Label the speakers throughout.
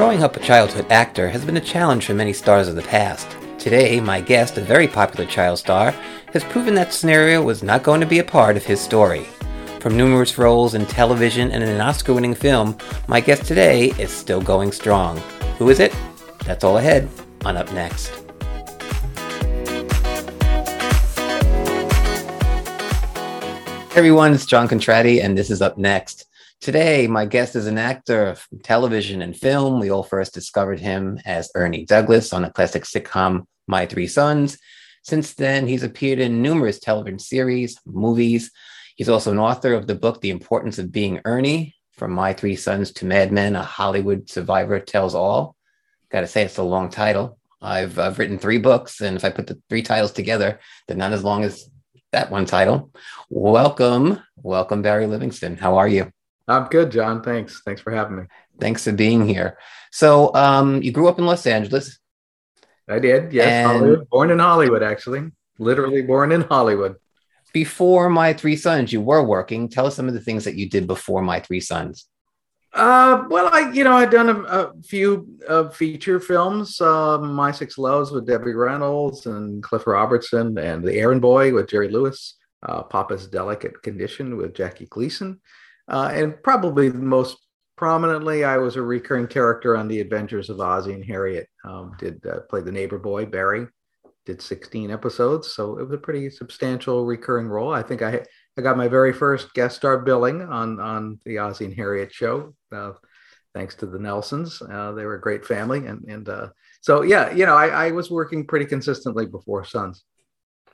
Speaker 1: Growing up a childhood actor has been a challenge for many stars of the past. Today, my guest, a very popular child star, has proven that scenario was not going to be a part of his story. From numerous roles in television and in an Oscar winning film, my guest today is still going strong. Who is it? That's all ahead on Up Next. Everyone, it's John Contratti, and this is Up Next. Today, my guest is an actor from television and film. We all first discovered him as Ernie Douglas on the classic sitcom My Three Sons. Since then, he's appeared in numerous television series, movies. He's also an author of the book The Importance of Being Ernie From My Three Sons to Mad Men, a Hollywood survivor tells all. Got to say, it's a long title. I've, I've written three books, and if I put the three titles together, they're not as long as that one title. Welcome, welcome, Barry Livingston. How are you?
Speaker 2: I'm good, John. Thanks. Thanks for having me.
Speaker 1: Thanks for being here. So, um, you grew up in Los Angeles.
Speaker 2: I did. Yes, Hollywood. Born in Hollywood, actually. Literally born in Hollywood.
Speaker 1: Before My Three Sons, you were working. Tell us some of the things that you did before My Three Sons.
Speaker 2: Uh, well, I you know I'd done a, a few uh, feature films. Uh, My Six Loves with Debbie Reynolds and Cliff Robertson, and The Errand Boy with Jerry Lewis. Uh, Papa's Delicate Condition with Jackie Gleason, uh, and probably most prominently, I was a recurring character on The Adventures of Ozzie and Harriet. Um, did uh, play the neighbor boy Barry. Did 16 episodes, so it was a pretty substantial recurring role. I think I I got my very first guest star billing on on the Ozzie and Harriet show, uh, thanks to the Nelsons. Uh, they were a great family, and and uh, so yeah, you know, I, I was working pretty consistently before Sons.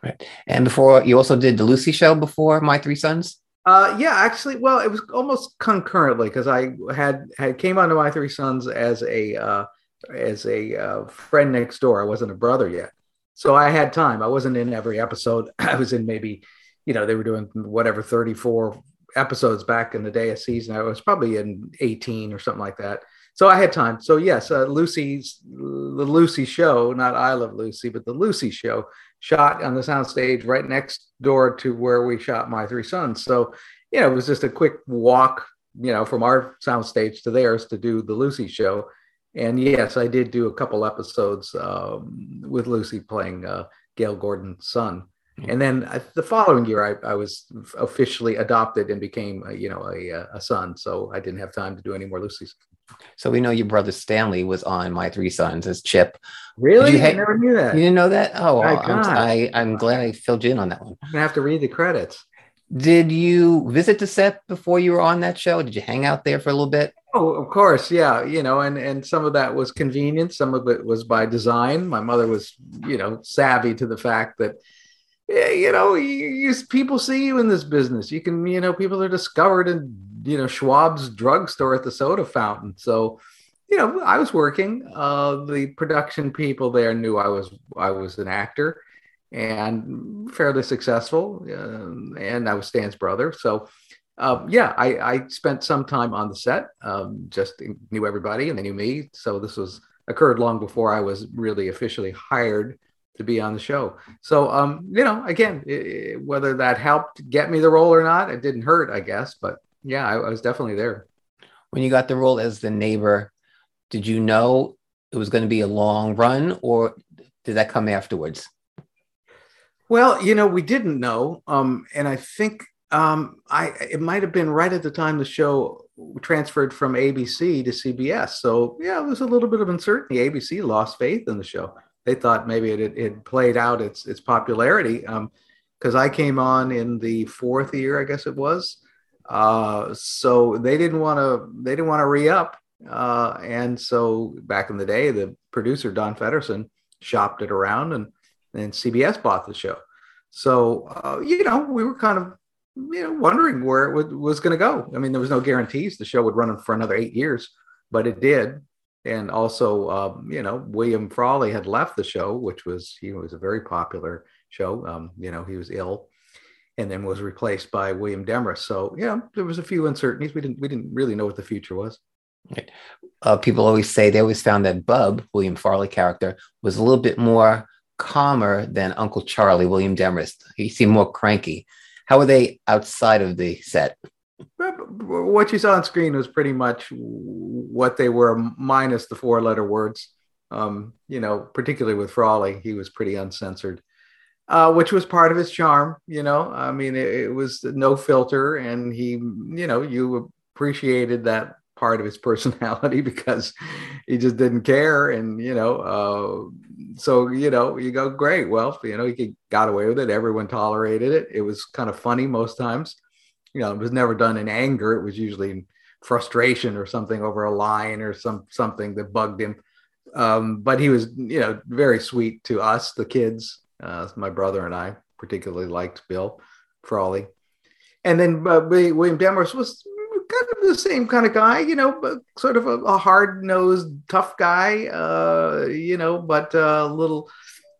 Speaker 1: Right, and before you also did the Lucy show before My Three Sons.
Speaker 2: Uh, yeah, actually, well, it was almost concurrently because I had had came onto my three sons as a uh, as a uh, friend next door. I wasn't a brother yet, so I had time. I wasn't in every episode. I was in maybe, you know, they were doing whatever thirty four episodes back in the day a season. I was probably in eighteen or something like that. So I had time. So yes, uh, Lucy's the Lucy show, not I Love Lucy, but the Lucy show shot on the soundstage right next door to where we shot My Three Sons. So, you know, it was just a quick walk, you know, from our soundstage to theirs to do the Lucy show. And yes, I did do a couple episodes um, with Lucy playing uh, Gale Gordon's son. And then uh, the following year, I, I was officially adopted and became, uh, you know, a, a son. So I didn't have time to do any more Lucy's.
Speaker 1: So we know your brother Stanley was on My Three Sons as Chip.
Speaker 2: Really?
Speaker 1: you
Speaker 2: I never knew that.
Speaker 1: You didn't know that? Oh, I'm, I, I'm glad I filled you in on that one.
Speaker 2: I'm gonna have to read the credits.
Speaker 1: Did you visit the set before you were on that show? Did you hang out there for a little bit?
Speaker 2: Oh, of course, yeah. You know, and and some of that was convenient. Some of it was by design. My mother was, you know, savvy to the fact that, eh, you know, you, you people see you in this business. You can, you know, people are discovered in, you know, Schwab's drugstore at the soda fountain. So, you know, I was working. Uh, the production people there knew I was I was an actor and fairly successful, uh, and I was Stan's brother. So um, yeah, I, I spent some time on the set, um, just knew everybody and they knew me. So this was occurred long before I was really officially hired to be on the show. So, um, you know, again, i- i- whether that helped get me the role or not, it didn't hurt, I guess. But yeah, I, I was definitely there.
Speaker 1: When you got the role as the neighbor, did you know it was going to be a long run or did that come afterwards?
Speaker 2: Well, you know, we didn't know, um, and I think um, I it might have been right at the time the show transferred from ABC to CBS. So yeah, it was a little bit of uncertainty. ABC lost faith in the show. They thought maybe it had it played out its its popularity because I came on in the fourth year, I guess it was. Uh, so they didn't want to they didn't want to re up, uh, and so back in the day, the producer Don Fedderson shopped it around and and CBS bought the show. So uh, you know, we were kind of you know wondering where it would, was going to go. I mean, there was no guarantees the show would run for another eight years, but it did. And also, um, you know, William Frawley had left the show, which was he was a very popular show. Um, you know, he was ill, and then was replaced by William Demarest. So yeah, there was a few uncertainties. We didn't we didn't really know what the future was.
Speaker 1: Uh, people always say they always found that Bub, William Frawley character, was a little bit more calmer than Uncle Charlie, William Demarest. He seemed more cranky. How were they outside of the set?
Speaker 2: what you saw on screen was pretty much what they were, minus the four-letter words. Um, you know, particularly with Frawley, he was pretty uncensored, uh, which was part of his charm. You know, I mean, it, it was no filter, and he, you know, you appreciated that part of his personality because he just didn't care and you know uh, so you know you go great well you know he got away with it. Everyone tolerated it. It was kind of funny most times. You know it was never done in anger. It was usually in frustration or something over a line or some something that bugged him. Um, but he was you know very sweet to us the kids uh, my brother and i particularly liked bill frawley and then uh, william demarest was kind of the same kind of guy, you know, sort of a, a hard nosed, tough guy, uh, you know, but uh, a little,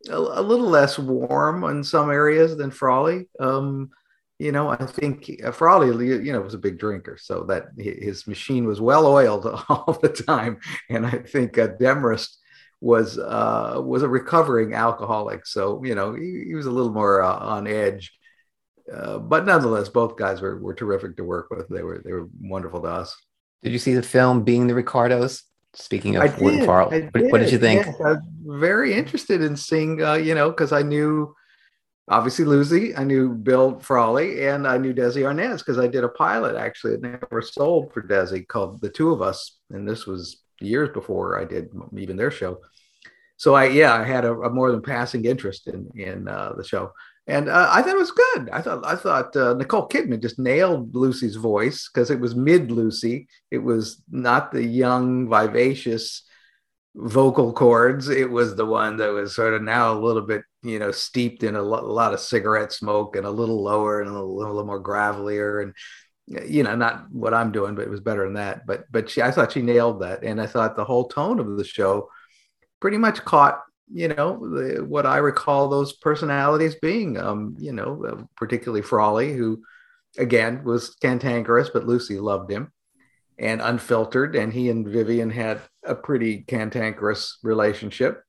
Speaker 2: a, a, little less warm in some areas than Frawley. Um, you know, I think uh, Frawley, you know, was a big drinker, so that his machine was well oiled all the time, and I think uh, Demarest was uh, was a recovering alcoholic, so you know he, he was a little more uh, on edge uh, but nonetheless, both guys were, were terrific to work with. They were they were wonderful to us.
Speaker 1: Did you see the film Being the Ricardos? Speaking of Woody Farrell, what, did. what, did you think?
Speaker 2: Yes, I was very interested in seeing, uh, you know, because I knew obviously Lucy, I knew Bill Frawley, and I knew Desi Arnaz because I did a pilot actually it never sold for Desi called The Two of Us, and this was years before I did even their show. So I yeah I had a, a more than passing interest in in uh, the show and uh, I thought it was good. I thought I thought uh, Nicole Kidman just nailed Lucy's voice because it was mid Lucy. It was not the young, vivacious vocal cords. It was the one that was sort of now a little bit, you know, steeped in a, lo- a lot of cigarette smoke and a little lower and a little, a little, more gravelier and you know, not what I'm doing, but it was better than that. But but she, I thought she nailed that, and I thought the whole tone of the show pretty much caught you know the, what I recall those personalities being. Um, you know, uh, particularly Frawley, who again was cantankerous, but Lucy loved him and unfiltered, and he and Vivian had a pretty cantankerous relationship.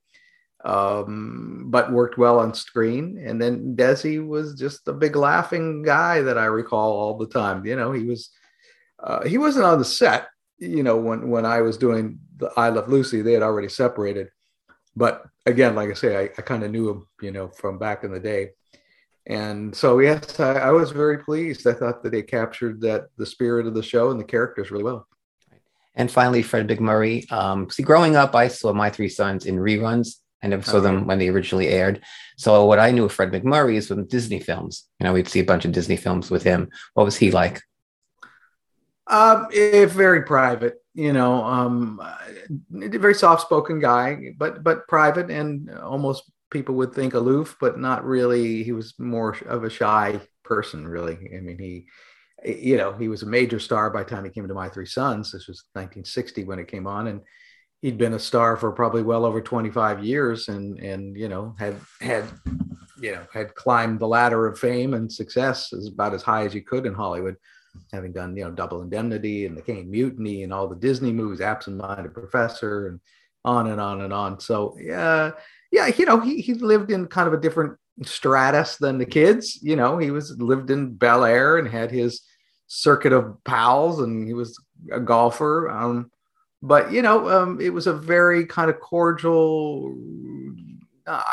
Speaker 2: Um, but worked well on screen. And then Desi was just a big laughing guy that I recall all the time. You know, he was uh, he wasn't on the set. You know, when when I was doing the I Love Lucy, they had already separated but again, like I say, I, I kind of knew him, you know, from back in the day. And so, yes, I, I, was very pleased. I thought that they captured that the spirit of the show and the characters really well.
Speaker 1: And finally, Fred MacMurray. Um, see, growing up, I saw My Three Sons in reruns. I never saw okay. them when they originally aired. So what I knew of Fred MacMurray is from Disney films. You know, we'd see a bunch of Disney films with him. What was he like?
Speaker 2: Um, if very private, you know, um, very soft-spoken guy, but but private and almost people would think aloof, but not really. He was more of a shy person, really. I mean, he, you know, he was a major star by the time he came to My Three Sons. This was 1960 when it came on, and he'd been a star for probably well over 25 years, and and you know had had you know had climbed the ladder of fame and success as about as high as you could in Hollywood having done you know Double Indemnity and the Caine Mutiny and all the Disney movies, Absent Minded Professor, and on and on and on. So yeah, yeah, you know he he lived in kind of a different stratus than the kids. You know he was lived in Bel Air and had his circuit of pals, and he was a golfer. Um, but you know um, it was a very kind of cordial, uh,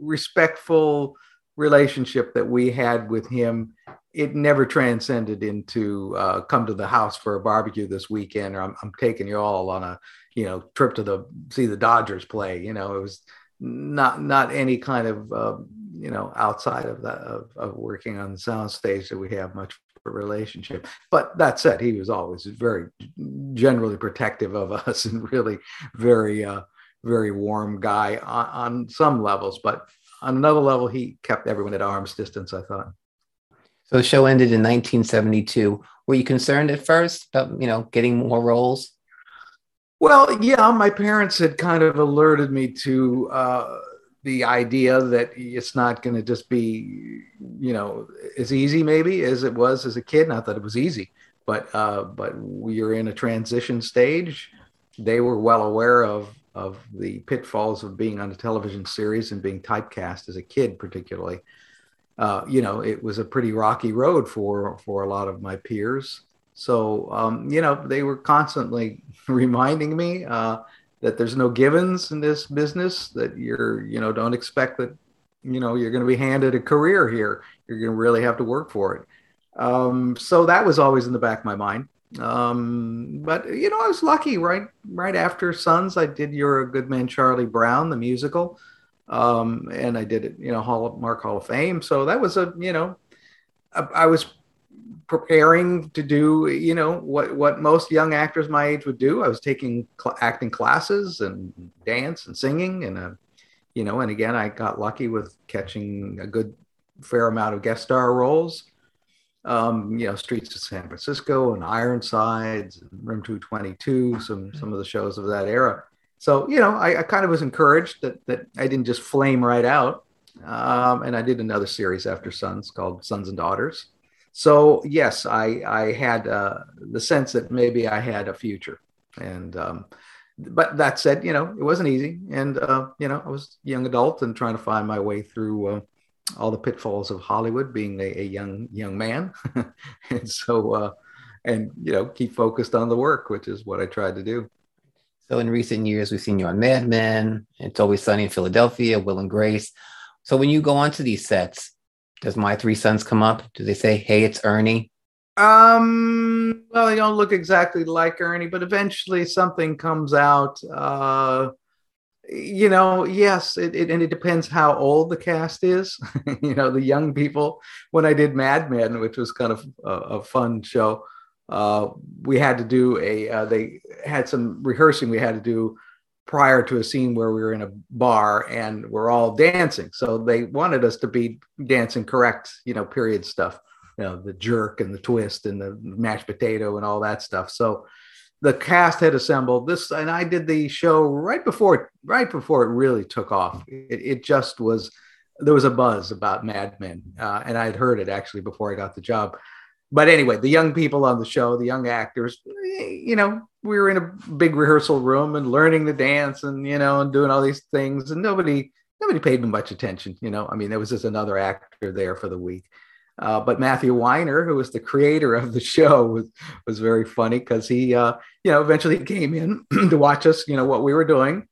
Speaker 2: respectful relationship that we had with him it never transcended into uh, come to the house for a barbecue this weekend, or I'm, I'm taking you all on a you know trip to the see the Dodgers play. You know, it was not not any kind of uh, you know outside of that of, of working on the soundstage that we have much relationship. But that said, he was always very generally protective of us and really very uh, very warm guy on, on some levels, but on another level, he kept everyone at arm's distance. I thought.
Speaker 1: So the show ended in 1972. Were you concerned at first about, you know, getting more roles?
Speaker 2: Well, yeah, my parents had kind of alerted me to uh, the idea that it's not going to just be, you know, as easy maybe as it was as a kid. Not that it was easy, but uh, but you're in a transition stage. They were well aware of of the pitfalls of being on a television series and being typecast as a kid, particularly. uh, you know, it was a pretty rocky road for for a lot of my peers. So, um, you know, they were constantly reminding me uh, that there's no givens in this business. That you're, you know, don't expect that, you know, you're going to be handed a career here. You're going to really have to work for it. Um, so that was always in the back of my mind. Um, but you know, I was lucky. Right, right after Sons, I did "You're a Good Man, Charlie Brown," the musical, um, and I did it. You know, Hall of, Mark Hall of Fame. So that was a you know, I, I was preparing to do you know what what most young actors my age would do. I was taking cl- acting classes and dance and singing, and uh, you know, and again, I got lucky with catching a good fair amount of guest star roles um, you know, Streets of San Francisco and Ironsides and Room 222, some some of the shows of that era. So, you know, I, I kind of was encouraged that that I didn't just flame right out. Um, and I did another series after Sons called Sons and Daughters. So yes, I I had uh, the sense that maybe I had a future, and um, but that said, you know, it wasn't easy, and uh, you know, I was a young adult and trying to find my way through uh, all the pitfalls of Hollywood, being a, a young young man, and so uh, and you know keep focused on the work, which is what I tried to do.
Speaker 1: So in recent years, we've seen you on Mad Men. It's always sunny in Philadelphia, Will and Grace. So when you go onto these sets, does My Three Sons come up? Do they say, "Hey, it's Ernie"?
Speaker 2: Um, well, they don't look exactly like Ernie, but eventually something comes out. Uh, you know, yes, it, it, and it depends how old the cast is. you know, the young people. When I did Mad Men, which was kind of a, a fun show, uh, we had to do a. Uh, they had some rehearsing we had to do prior to a scene where we were in a bar and we're all dancing. So they wanted us to be dancing correct, you know, period stuff. You know, the jerk and the twist and the mashed potato and all that stuff. So the cast had assembled this and i did the show right before right before it really took off it, it just was there was a buzz about mad men uh, and i had heard it actually before i got the job but anyway the young people on the show the young actors you know we were in a big rehearsal room and learning the dance and you know and doing all these things and nobody nobody paid me much attention you know i mean there was just another actor there for the week uh, but Matthew Weiner, who was the creator of the show, was, was very funny because he, uh, you know, eventually came in to watch us, you know, what we were doing,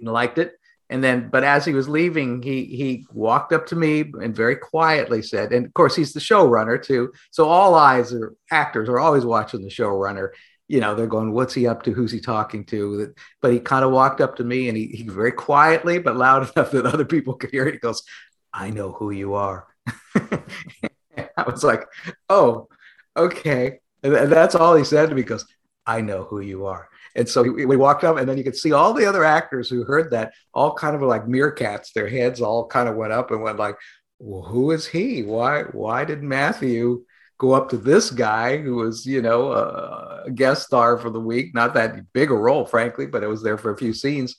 Speaker 2: and liked it. And then, but as he was leaving, he he walked up to me and very quietly said, and of course he's the showrunner too, so all eyes are actors are always watching the showrunner. You know, they're going, "What's he up to? Who's he talking to?" But he kind of walked up to me and he, he very quietly but loud enough that other people could hear it. He goes, "I know who you are." I was like, oh, okay. And that's all he said to me because I know who you are. And so we walked up, and then you could see all the other actors who heard that all kind of like meerkats. Their heads all kind of went up and went like, well, who is he? Why, why did Matthew go up to this guy who was, you know, a, guest star for the week? Not that big a role, frankly, but it was there for a few scenes.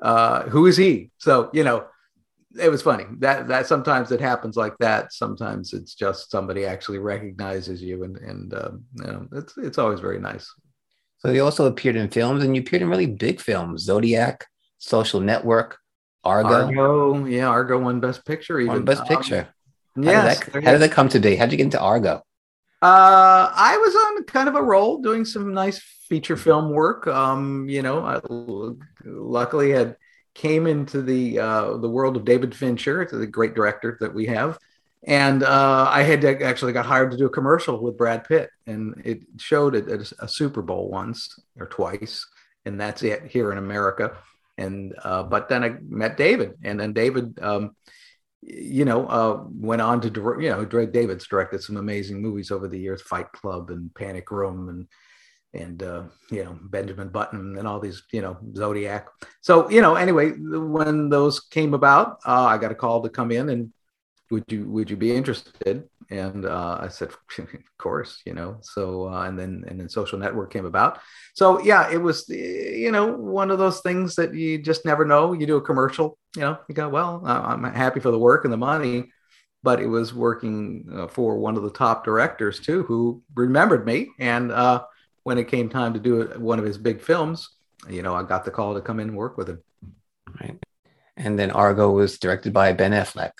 Speaker 2: Uh, who is he? So, you know, it was funny that that sometimes it happens like that. Sometimes it's just somebody actually recognizes you, and and uh, you know, it's it's always very nice.
Speaker 1: So you also appeared in films, and you appeared in really big films: Zodiac, Social Network, Argo.
Speaker 2: Argo, yeah, Argo won Best Picture. Even
Speaker 1: won Best um, Picture. How yes. Did that, how did that come to be? How did you get into Argo?
Speaker 2: Uh, I was on kind of a roll, doing some nice feature film work. Um, you know, I luckily had came into the uh, the world of David Fincher, the great director that we have, and uh, I had actually got hired to do a commercial with Brad Pitt, and it showed at a Super Bowl once or twice, and that's it here in America. And uh, but then I met David, and then David, um, you know, uh, went on to direct. You know, David's directed some amazing movies over the years, Fight Club and Panic Room, and and uh, you know Benjamin Button and all these you know Zodiac. So you know anyway, when those came about, uh, I got a call to come in and would you would you be interested? And uh, I said, of course, you know. So uh, and then and then Social Network came about. So yeah, it was you know one of those things that you just never know. You do a commercial, you know, you go, well, I'm happy for the work and the money. But it was working uh, for one of the top directors too, who remembered me, and uh, when it came time to do one of his big films, you know, I got the call to come in and work with him.
Speaker 1: Right. And then Argo was directed by Ben Affleck.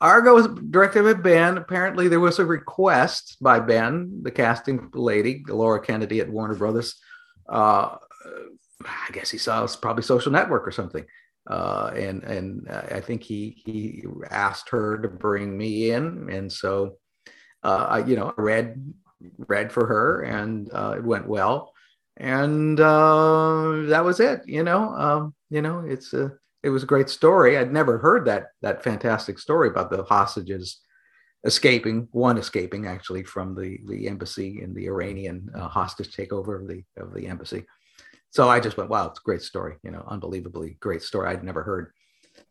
Speaker 2: Argo was directed by Ben. Apparently, there was a request by Ben, the casting lady, Lora Kennedy at Warner Brothers. Uh, I guess he saw us probably Social Network or something, uh, and and I think he he asked her to bring me in, and so uh, I you know read read for her, and uh, it went well, and uh, that was it. You know, um, you know, it's a it was a great story. I'd never heard that that fantastic story about the hostages escaping, one escaping actually from the the embassy in the Iranian uh, hostage takeover of the of the embassy. So I just went, wow, it's a great story, you know, unbelievably great story I'd never heard.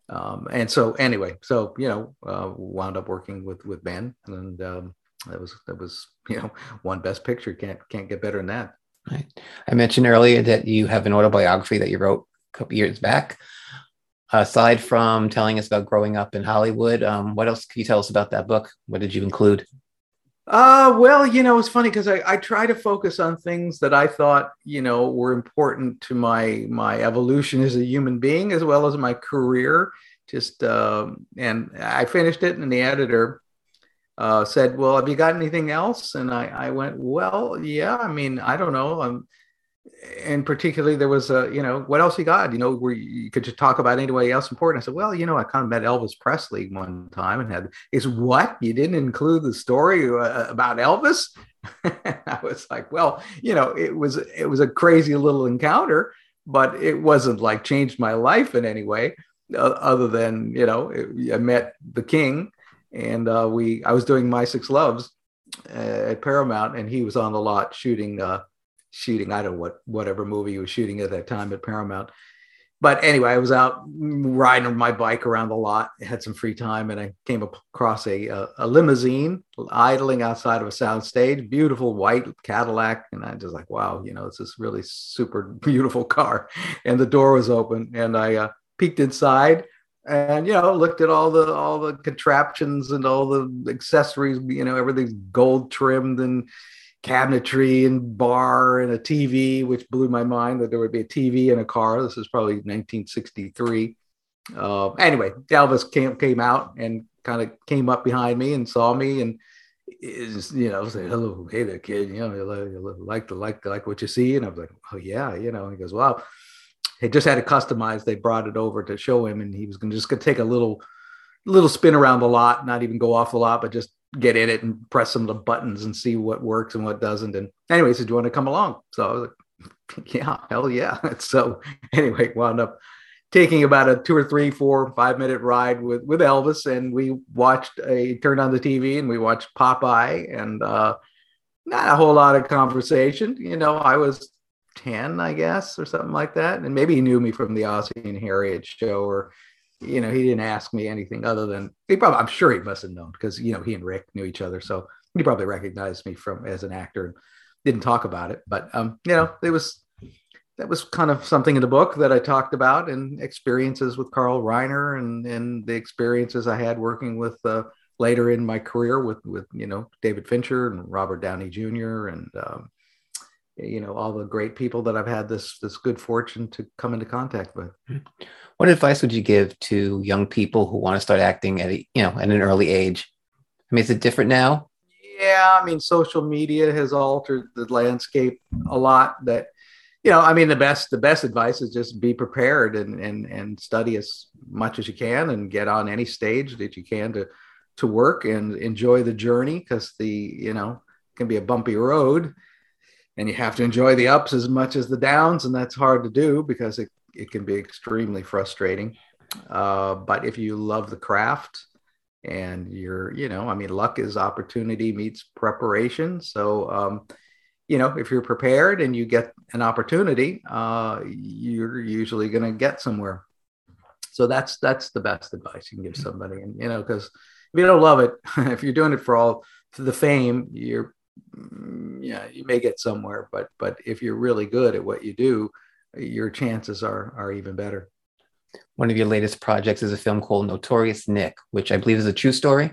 Speaker 2: Um, and so anyway, so you know, uh, wound up working with with Ben, and um, that was that was you know one best picture can't can't get better than that.
Speaker 1: Right. I mentioned earlier that you have an autobiography that you wrote a couple years back aside from telling us about growing up in Hollywood, um, what else can you tell us about that book? What did you include?
Speaker 2: Uh, well, you know, it's funny because I, I try to focus on things that I thought, you know, were important to my my evolution as a human being as well as my career. Just um, and I finished it, and the editor uh, said, "Well, have you got anything else?" And I, I went, "Well, yeah. I mean, I don't know. I'm and particularly there was a you know what else you got? You know where you could just talk about anybody else important. I said well you know i kind of met elvis presley one time and had is what? You didn't include the story uh, about elvis? I was like well you know it was it was a crazy little encounter but it wasn't like changed my life in any way uh, other than you know it, i met the king and uh, we i was doing my six loves uh, at paramount and he was on the lot shooting shooting. I don't know what whatever movie he was shooting at that time at Paramount. But anyway, I was out riding my bike around the lot, had some free time, and I came across a, a, a limousine idling outside of a sound stage, beautiful white Cadillac. And I just like, wow, you know, it's this really super beautiful car. And the door was open, and I uh, peeked inside and you know looked at all the all the contraptions and all the accessories you know everything's gold trimmed and cabinetry and bar and a TV, which blew my mind that there would be a TV in a car. This is probably 1963. Uh, anyway, Elvis came came out and kind of came up behind me and saw me and is you know say hello hey there kid you know you like the like like what you see and I was like oh yeah you know he goes well he just had it customized they brought it over to show him and he was gonna just gonna take a little little spin around the lot not even go off the lot but just get in it and press some of the buttons and see what works and what doesn't. And anyway, he said, Do you want to come along? So I was like, Yeah, hell yeah. so anyway, wound up taking about a two or three, four, five minute ride with, with Elvis. And we watched a turned on the TV and we watched Popeye and uh, not a whole lot of conversation. You know, I was 10, I guess, or something like that. And maybe he knew me from the Ozzie and Harriet show or you know, he didn't ask me anything other than he probably, I'm sure he must have known because, you know, he and Rick knew each other. So he probably recognized me from as an actor and didn't talk about it. But, um, you know, it was, that was kind of something in the book that I talked about and experiences with Carl Reiner and, and the experiences I had working with, uh, later in my career with, with, you know, David Fincher and Robert Downey Jr. and, um, you know all the great people that I've had this this good fortune to come into contact with. Mm-hmm.
Speaker 1: What advice would you give to young people who want to start acting at a, you know at an early age? I mean, is it different now?
Speaker 2: Yeah, I mean, social media has altered the landscape a lot. That you know, I mean, the best the best advice is just be prepared and and and study as much as you can and get on any stage that you can to to work and enjoy the journey because the you know can be a bumpy road and you have to enjoy the ups as much as the downs and that's hard to do because it, it can be extremely frustrating. Uh, but if you love the craft and you're you know i mean luck is opportunity meets preparation. So um, you know if you're prepared and you get an opportunity uh, you're usually going to get somewhere. So that's that's the best advice you can give somebody. And you know because if you don't love it if you're doing it for all for the fame you're yeah, you may get somewhere, but but if you're really good at what you do, your chances are are even better.
Speaker 1: One of your latest projects is a film called Notorious Nick, which I believe is a true story.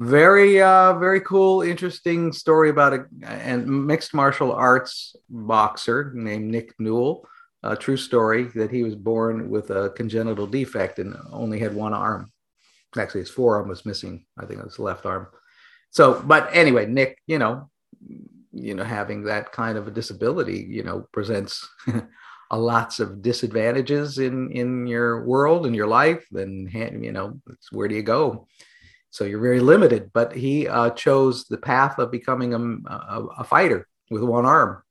Speaker 2: Very uh, very cool, interesting story about a and mixed martial arts boxer named Nick Newell. A true story that he was born with a congenital defect and only had one arm. actually his forearm was missing. I think it was the left arm. So, but anyway, Nick, you know, you know, having that kind of a disability, you know, presents a lots of disadvantages in in your world and your life. And you know, where do you go? So you're very limited. But he uh, chose the path of becoming a, a, a fighter with one arm.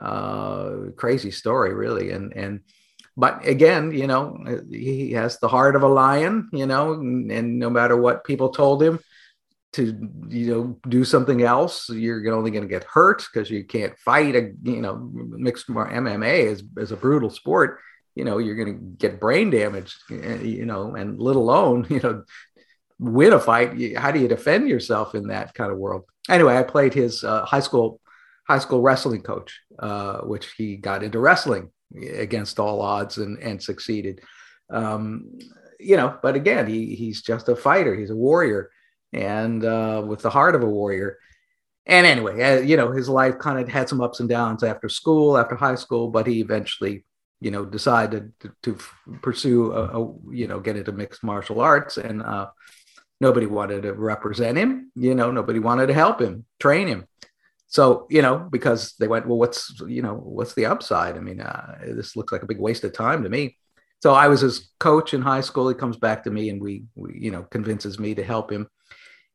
Speaker 2: Uh, crazy story, really, and and but again, you know, he has the heart of a lion, you know, and, and no matter what people told him, to you know do something else you're only going to get hurt because you can't fight a you know mixed mma is, is a brutal sport you know you're going to get brain damage you know and let alone you know win a fight how do you defend yourself in that kind of world? Anyway i played his uh, high school high school wrestling coach uh, which he got into wrestling against all odds and and succeeded. Um, you know but again he he's just a fighter he's a warrior and uh, with the heart of a warrior. And anyway, uh, you know, his life kind of had some ups and downs after school, after high school, but he eventually, you know, decided to, to pursue, a, a, you know, get into mixed martial arts. And uh, nobody wanted to represent him, you know, nobody wanted to help him, train him. So, you know, because they went, well, what's, you know, what's the upside? I mean, uh, this looks like a big waste of time to me. So I was his coach in high school. He comes back to me and we, we you know, convinces me to help him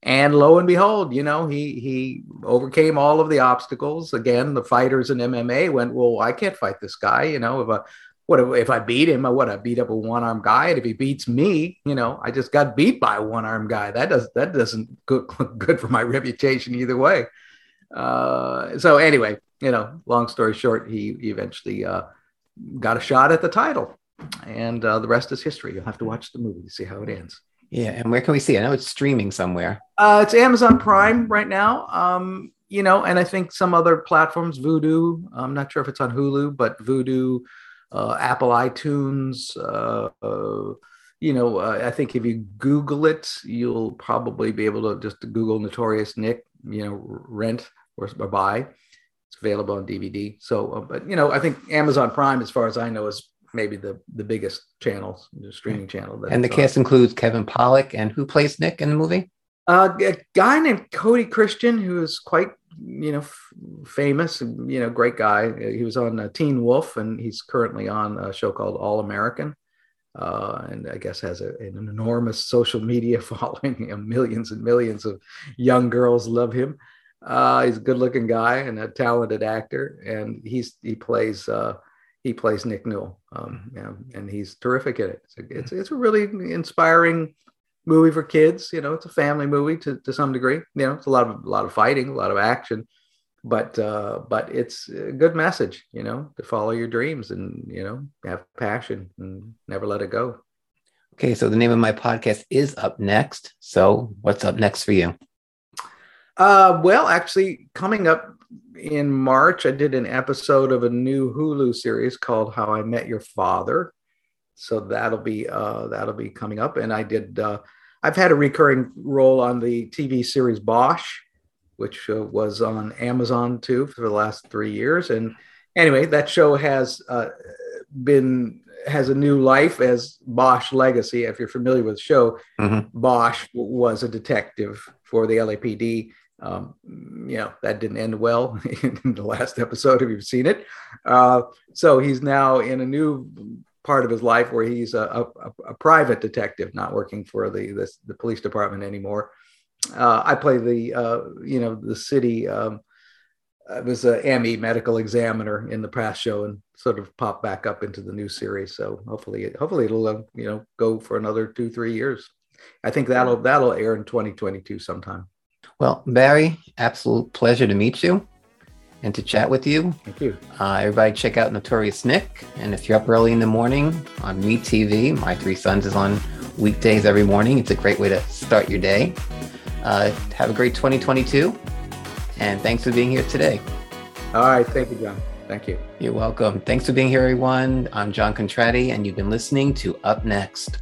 Speaker 2: and lo and behold, you know, he he overcame all of the obstacles. Again, the fighters in MMA went, well, I can't fight this guy. You know, if I what if, if I beat him, I what I beat up a one armed guy, and if he beats me, you know, I just got beat by a one armed guy. That does that doesn't good good for my reputation either way. Uh, so anyway, you know, long story short, he, he eventually uh, got a shot at the title, and uh, the rest is history. You'll have to watch the movie to see how it ends.
Speaker 1: Yeah, and where can we see? I know it's streaming somewhere.
Speaker 2: Uh, it's Amazon Prime right now. Um, you know, and I think some other platforms, Vudu. I'm not sure if it's on Hulu, but Vudu, uh, Apple iTunes. Uh, uh you know, uh, I think if you Google it, you'll probably be able to just Google Notorious Nick. You know, rent or, or buy. It's available on DVD. So, uh, but you know, I think Amazon Prime, as far as I know, is maybe the the biggest channels, the streaming channel.
Speaker 1: and the cast includes Kevin Pollak and who plays Nick in the movie?
Speaker 2: Uh, a guy named Cody Christian, who is quite you know f- famous, you know, great guy. He was on uh, Teen Wolf, and he's currently on a show called All American. Uh, and I guess has a, an enormous social media following. You know, millions and millions of young girls love him. Uh, he's a good-looking guy and a talented actor, and he's he plays uh, he plays Nick Newell, um, yeah, and he's terrific in it. It's a, it's, it's a really inspiring movie for kids. You know, it's a family movie to, to some degree. You know, it's a lot of a lot of fighting, a lot of action, but uh, but it's a good message. You know, to follow your dreams and you know have passion and never let it go.
Speaker 1: Okay, so the name of my podcast is Up Next. So what's up next for you?
Speaker 2: Uh, well, actually, coming up in March, I did an episode of a new Hulu series called How I Met Your Father. So that'll be uh, that'll be coming up. And I did. Uh, I've had a recurring role on the TV series Bosch, which uh, was on Amazon too for the last three years. And anyway, that show has uh, been has a new life as Bosch Legacy. If you're familiar with the show, mm-hmm. Bosch was a detective for the LAPD um, you know that didn't end well in the last episode if you've seen it uh, so he's now in a new part of his life where he's a, a, a private detective not working for the the, the police department anymore uh, i play the uh, you know the city um, I was an Emmy medical examiner in the past show and sort of popped back up into the new series. So hopefully, hopefully it'll uh, you know go for another two three years. I think that'll that'll air in 2022 sometime.
Speaker 1: Well, Barry, absolute pleasure to meet you and to chat with you.
Speaker 2: Thank you.
Speaker 1: Uh, everybody, check out Notorious Nick. And if you're up early in the morning on Me TV, My Three Sons is on weekdays every morning. It's a great way to start your day. Uh, have a great 2022. And thanks for being here today.
Speaker 2: All right. Thank you, John. Thank you.
Speaker 1: You're welcome. Thanks for being here, everyone. I'm John Contratti, and you've been listening to Up Next.